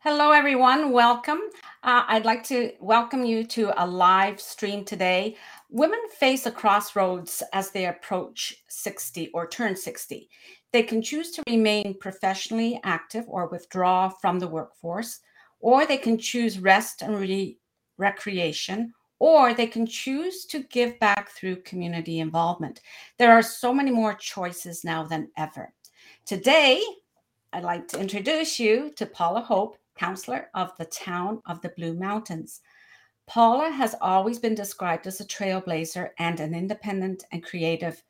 Hello, everyone. Welcome. Uh, I'd like to welcome you to a live stream today. Women face a crossroads as they approach 60 or turn 60. They can choose to remain professionally active or withdraw from the workforce, or they can choose rest and re- recreation, or they can choose to give back through community involvement. There are so many more choices now than ever. Today, I'd like to introduce you to Paula Hope, councillor of the town of the Blue Mountains. Paula has always been described as a trailblazer and an independent and creative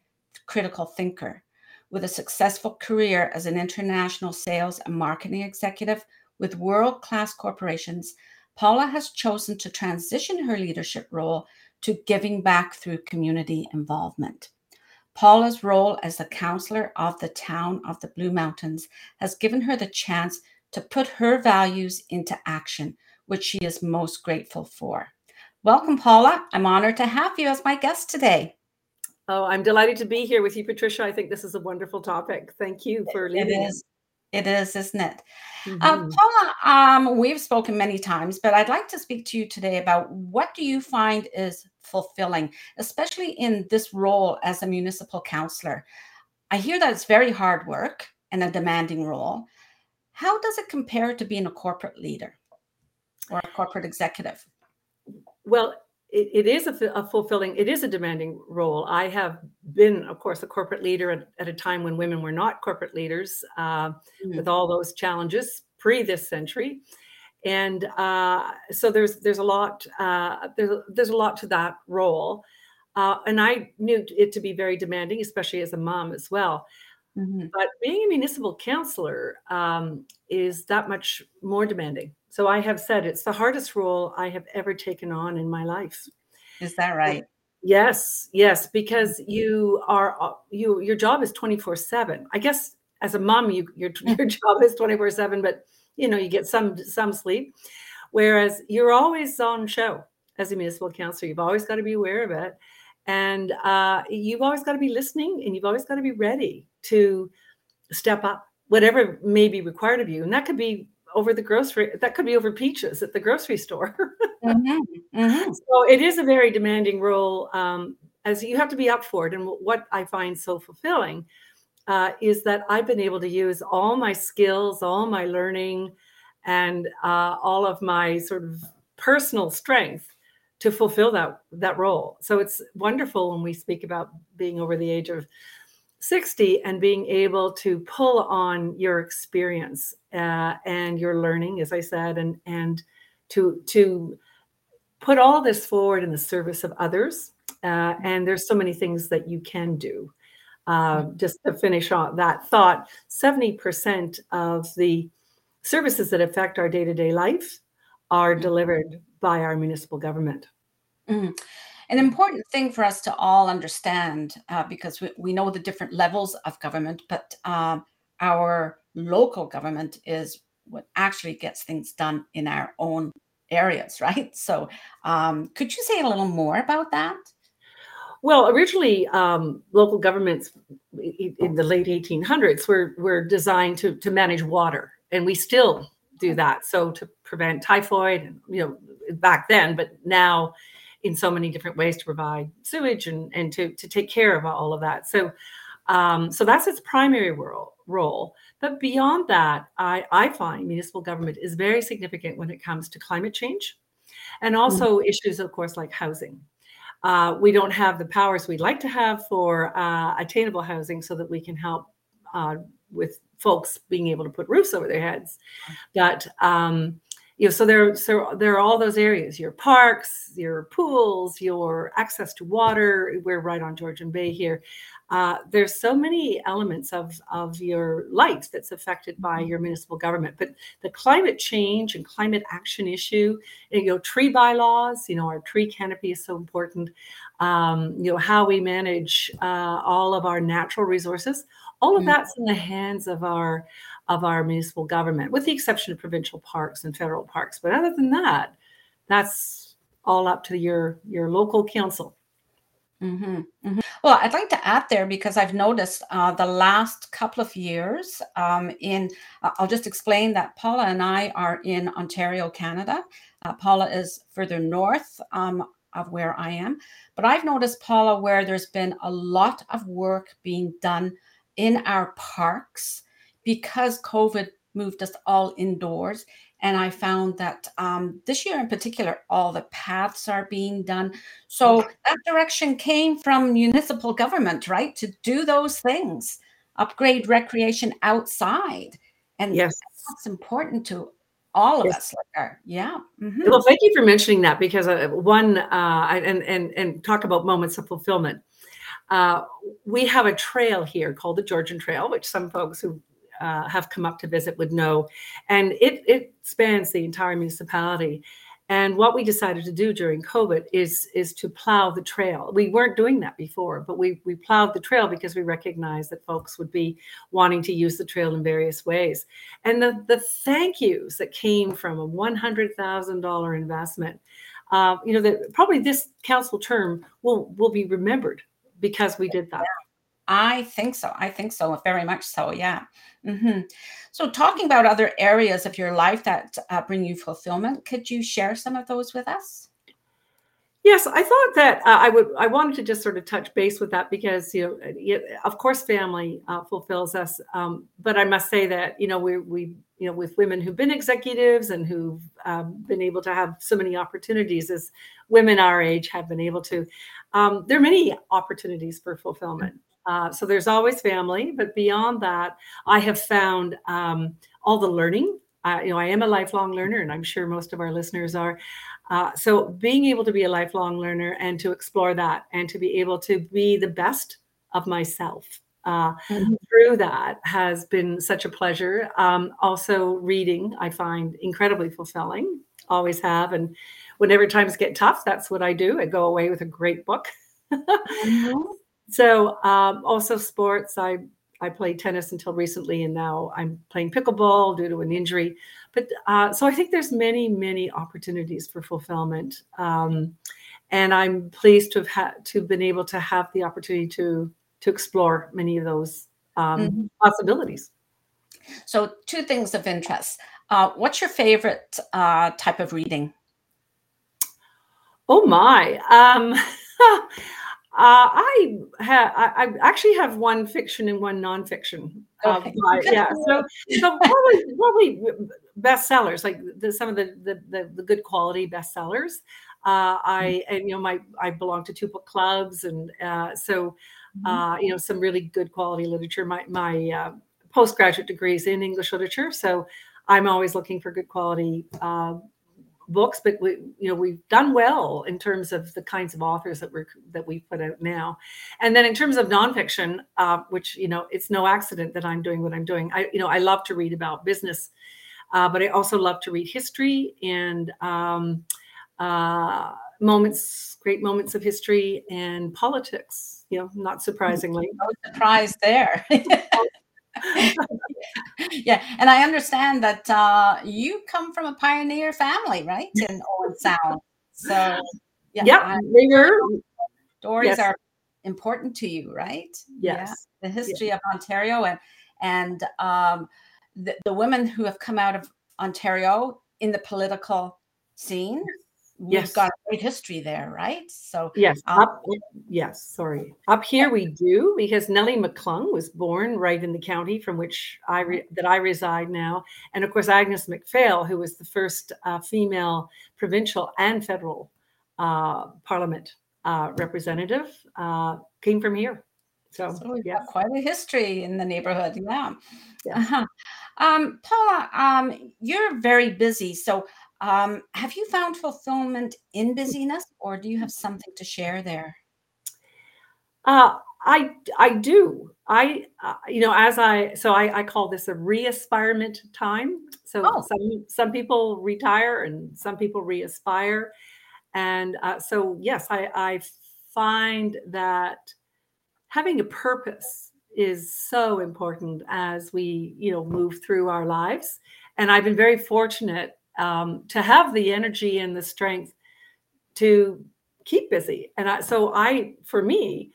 critical thinker. With a successful career as an international sales and marketing executive with world class corporations, Paula has chosen to transition her leadership role to giving back through community involvement. Paula's role as the councillor of the town of the Blue Mountains has given her the chance to put her values into action, which she is most grateful for. Welcome, Paula. I'm honored to have you as my guest today. Oh, I'm delighted to be here with you, Patricia. I think this is a wonderful topic. Thank you for leading. It is. It is, isn't it? Mm-hmm. Uh, Paula, um, we've spoken many times, but I'd like to speak to you today about what do you find is fulfilling, especially in this role as a municipal councillor. I hear that it's very hard work and a demanding role. How does it compare to being a corporate leader or a corporate executive? Well, it, it is a, a, fulfilling, it is a demanding role. I have been, of course, a corporate leader at, at a time when women were not corporate leaders uh, mm-hmm. with all those challenges pre this century. And uh, so there's there's a lot uh, there's there's a lot to that role, uh, and I knew it to be very demanding, especially as a mom as well. Mm-hmm. But being a municipal councillor um, is that much more demanding. So I have said it's the hardest role I have ever taken on in my life. Is that right? Yes, yes, because you are uh, you your job is 24/7. I guess as a mom you your your job is 24/7 but you know you get some some sleep whereas you're always on show as a municipal councillor. You've always got to be aware of it and uh, you've always got to be listening and you've always got to be ready to step up whatever may be required of you and that could be over the grocery that could be over peaches at the grocery store mm-hmm. Mm-hmm. so it is a very demanding role um, as you have to be up for it and what i find so fulfilling uh, is that i've been able to use all my skills all my learning and uh, all of my sort of personal strength to fulfill that that role. So it's wonderful when we speak about being over the age of 60 and being able to pull on your experience uh, and your learning, as I said, and and to to put all this forward in the service of others. Uh, and there's so many things that you can do. Uh, just to finish on that thought, 70% of the services that affect our day-to-day life are mm-hmm. delivered by our municipal government. Mm. An important thing for us to all understand, uh, because we, we, know the different levels of government, but uh, our local government is what actually gets things done in our own areas, right? So, um, could you say a little more about that? Well, originally, um, local governments in the late 1800s were, were designed to, to manage water, and we still do that. So to prevent typhoid, you know, back then, but now in so many different ways to provide sewage and, and to, to take care of all of that. So, um, so that's its primary role. Role, but beyond that, I, I find municipal government is very significant when it comes to climate change, and also mm-hmm. issues, of course, like housing. Uh, we don't have the powers we'd like to have for uh, attainable housing, so that we can help uh, with folks being able to put roofs over their heads. But um, you know, so there, so there are all those areas: your parks, your pools, your access to water. We're right on Georgian Bay here. Uh, there's so many elements of of your life that's affected by mm-hmm. your municipal government. But the climate change and climate action issue, you know, tree bylaws. You know, our tree canopy is so important. Um, you know, how we manage uh, all of our natural resources all of mm. that's in the hands of our of our municipal government, with the exception of provincial parks and federal parks. But other than that, that's all up to your your local council. Mm-hmm, mm-hmm. Well, I'd like to add there because I've noticed uh, the last couple of years um, in, uh, I'll just explain that Paula and I are in Ontario, Canada. Uh, Paula is further north um, of where I am. But I've noticed, Paula, where there's been a lot of work being done in our parks because COVID moved us all indoors. And I found that um, this year in particular, all the paths are being done. So that direction came from municipal government, right? To do those things, upgrade recreation outside. And yes. that's important to all of yes. us. Like our, yeah. Mm-hmm. Well, thank you for mentioning that because uh, one, uh, and, and, and talk about moments of fulfillment. Uh, we have a trail here called the Georgian Trail, which some folks who uh, have come up to visit would know. And it, it spans the entire municipality. And what we decided to do during COVID is, is to plow the trail. We weren't doing that before, but we, we plowed the trail because we recognized that folks would be wanting to use the trail in various ways. And the, the thank yous that came from a $100,000 investment, uh, you know, that probably this council term will, will be remembered because we did that. I think so. I think so. Very much so. Yeah. Mm-hmm. So, talking about other areas of your life that uh, bring you fulfillment, could you share some of those with us? Yes, I thought that uh, I would. I wanted to just sort of touch base with that because you know, it, of course, family uh, fulfills us. Um, but I must say that you know, we we you know, with women who've been executives and who've um, been able to have so many opportunities as women our age have been able to. Um, there are many opportunities for fulfillment. Uh, so there's always family, but beyond that, I have found um, all the learning. Uh, you know, I am a lifelong learner, and I'm sure most of our listeners are. Uh, so being able to be a lifelong learner and to explore that, and to be able to be the best of myself uh, mm-hmm. through that has been such a pleasure. Um, also, reading I find incredibly fulfilling. Always have, and whenever times get tough, that's what I do. I go away with a great book. mm-hmm. So um, also sports. I I played tennis until recently, and now I'm playing pickleball due to an injury. But uh, so I think there's many many opportunities for fulfillment, um, and I'm pleased to have had to have been able to have the opportunity to to explore many of those um, mm-hmm. possibilities. So two things of interest. Uh, what's your favorite uh, type of reading? Oh my. Um, Uh, I have. I, actually have one fiction and one nonfiction. Uh, okay. Uh, yeah. So, so probably probably bestsellers, like the, some of the, the, the the good quality bestsellers. Uh, I mm-hmm. and you know my I belong to two book clubs, and uh, so mm-hmm. uh, you know some really good quality literature. My my uh, postgraduate degrees in English literature, so I'm always looking for good quality uh, books, but we, you know, we've done well in terms of the kinds of authors that we're that we put out now. And then in terms of nonfiction, uh, which you know, it's no accident that I'm doing what I'm doing. I, you know, I love to read about business, uh, but I also love to read history and um, uh, moments, great moments of history and politics. You know, not surprisingly. No surprise there. yeah, and I understand that uh, you come from a pioneer family, right? In Owen Sound. So yeah, yep, were. Stories yes. are important to you, right? Yes. Yeah. The history yes. of Ontario and and um, the, the women who have come out of Ontario in the political scene we've yes. got great history there, right? So yes, um, up, yes, sorry, up here we do because Nellie McClung was born right in the county from which I re, that I reside now, and of course Agnes MacPhail, who was the first uh, female provincial and federal uh, parliament uh, representative, uh, came from here. So, so yeah, quite a history in the neighborhood. Yeah. yeah. Uh-huh. Um, Paula, um, you're very busy, so um, have you found fulfillment in busyness, or do you have something to share there? Uh, I I do. I uh, you know as I so I, I call this a re-aspirement time. So oh. some some people retire and some people re-aspire, and uh, so yes, I I find that having a purpose is so important as we you know move through our lives. And I've been very fortunate um, to have the energy and the strength to keep busy. And I, so I, for me,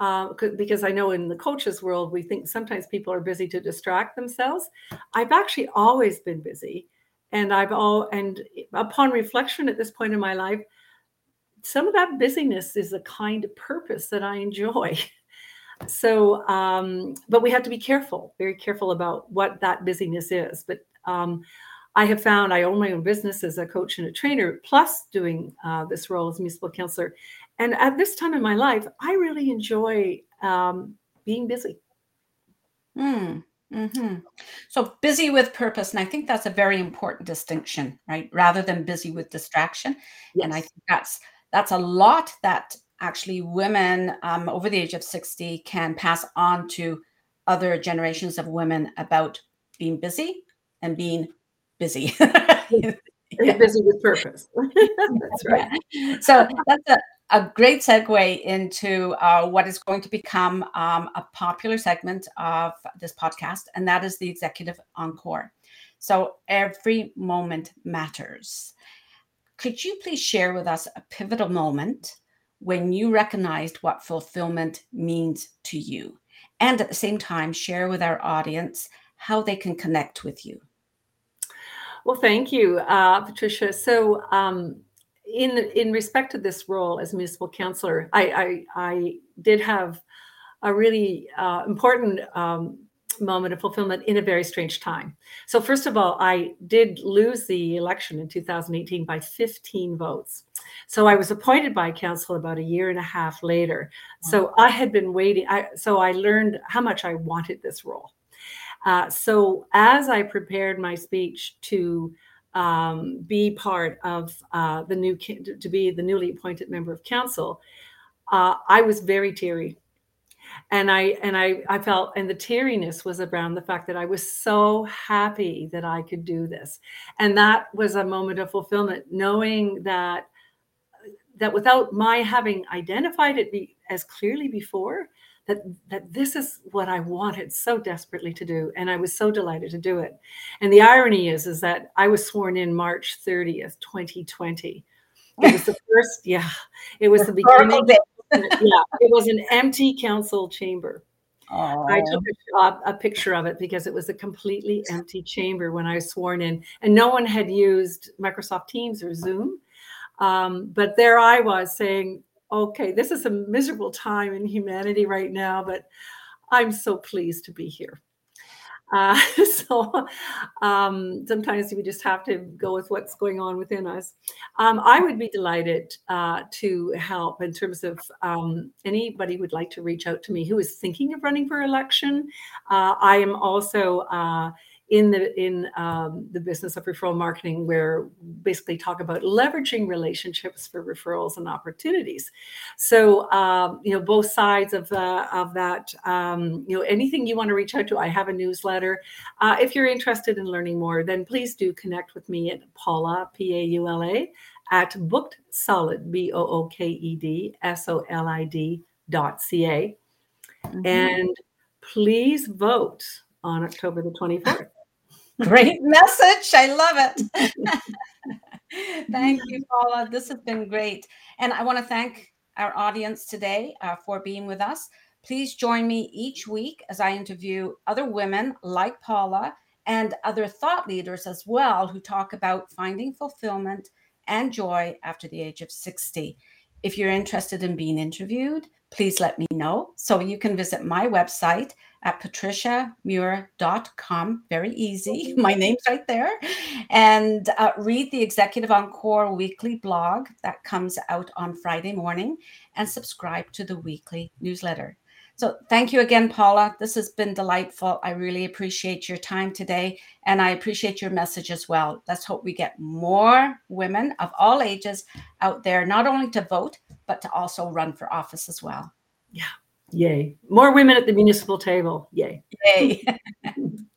uh, because I know in the coaches world, we think sometimes people are busy to distract themselves. I've actually always been busy. And I've all, and upon reflection at this point in my life, some of that busyness is a kind of purpose that I enjoy. so, um, but we have to be careful, very careful about what that busyness is. But um, I have found I own my own business as a coach and a trainer, plus doing uh, this role as municipal councillor. And at this time in my life, I really enjoy um, being busy. Mm, hmm So busy with purpose. And I think that's a very important distinction, right? Rather than busy with distraction. Yes. And I think that's that's a lot that actually women um, over the age of 60 can pass on to other generations of women about being busy and being busy. busy with purpose. that's right. Yeah. So that's a, a great segue into uh, what is going to become um, a popular segment of this podcast, and that is the executive encore. So every moment matters. Could you please share with us a pivotal moment when you recognized what fulfillment means to you? And at the same time, share with our audience how they can connect with you. Well, thank you, uh, Patricia. So, um, in in respect to this role as municipal councillor, I I, I did have a really uh, important um, moment of fulfillment in a very strange time. So, first of all, I did lose the election in 2018 by 15 votes. So, I was appointed by council about a year and a half later. So, I had been waiting. I, so, I learned how much I wanted this role. Uh, so as I prepared my speech to um, be part of uh, the new to be the newly appointed member of council, uh, I was very teary, and I and I I felt and the teariness was around the fact that I was so happy that I could do this, and that was a moment of fulfillment, knowing that that without my having identified it be, as clearly before, that that this is what I wanted so desperately to do, and I was so delighted to do it. And the irony is, is that I was sworn in March 30th, 2020. It was the first, yeah, it was the beginning. yeah, it was an empty council chamber. Aww. I took a, a, picture of it because it was a completely empty chamber when I was sworn in, and no one had used Microsoft Teams or Zoom. Um, but there I was saying, okay, this is a miserable time in humanity right now, but I'm so pleased to be here. Uh, so um, sometimes we just have to go with what's going on within us. Um, I would be delighted uh, to help in terms of um, anybody would like to reach out to me who is thinking of running for election. Uh, I am also uh, in the in um, the business of referral marketing where basically talk about leveraging relationships for referrals and opportunities. So um, you know both sides of uh, of that um, you know anything you want to reach out to i have a newsletter. Uh, if you're interested in learning more then please do connect with me at paula p-a-u-l-a at booked solid b-o-o-k-e-d s-o-l-i-d dot ca mm-hmm. and please vote on October the 24th. Great message. I love it. thank you, Paula. This has been great. And I want to thank our audience today uh, for being with us. Please join me each week as I interview other women like Paula and other thought leaders as well who talk about finding fulfillment and joy after the age of 60. If you're interested in being interviewed, please let me know. So you can visit my website at patriciamuir.com. Very easy. My name's right there. And uh, read the Executive Encore weekly blog that comes out on Friday morning and subscribe to the weekly newsletter. So thank you again, Paula. This has been delightful. I really appreciate your time today. And I appreciate your message as well. Let's hope we get more women of all ages out there, not only to vote, but to also run for office as well. Yeah. Yay. More women at the municipal table. Yay. Yay.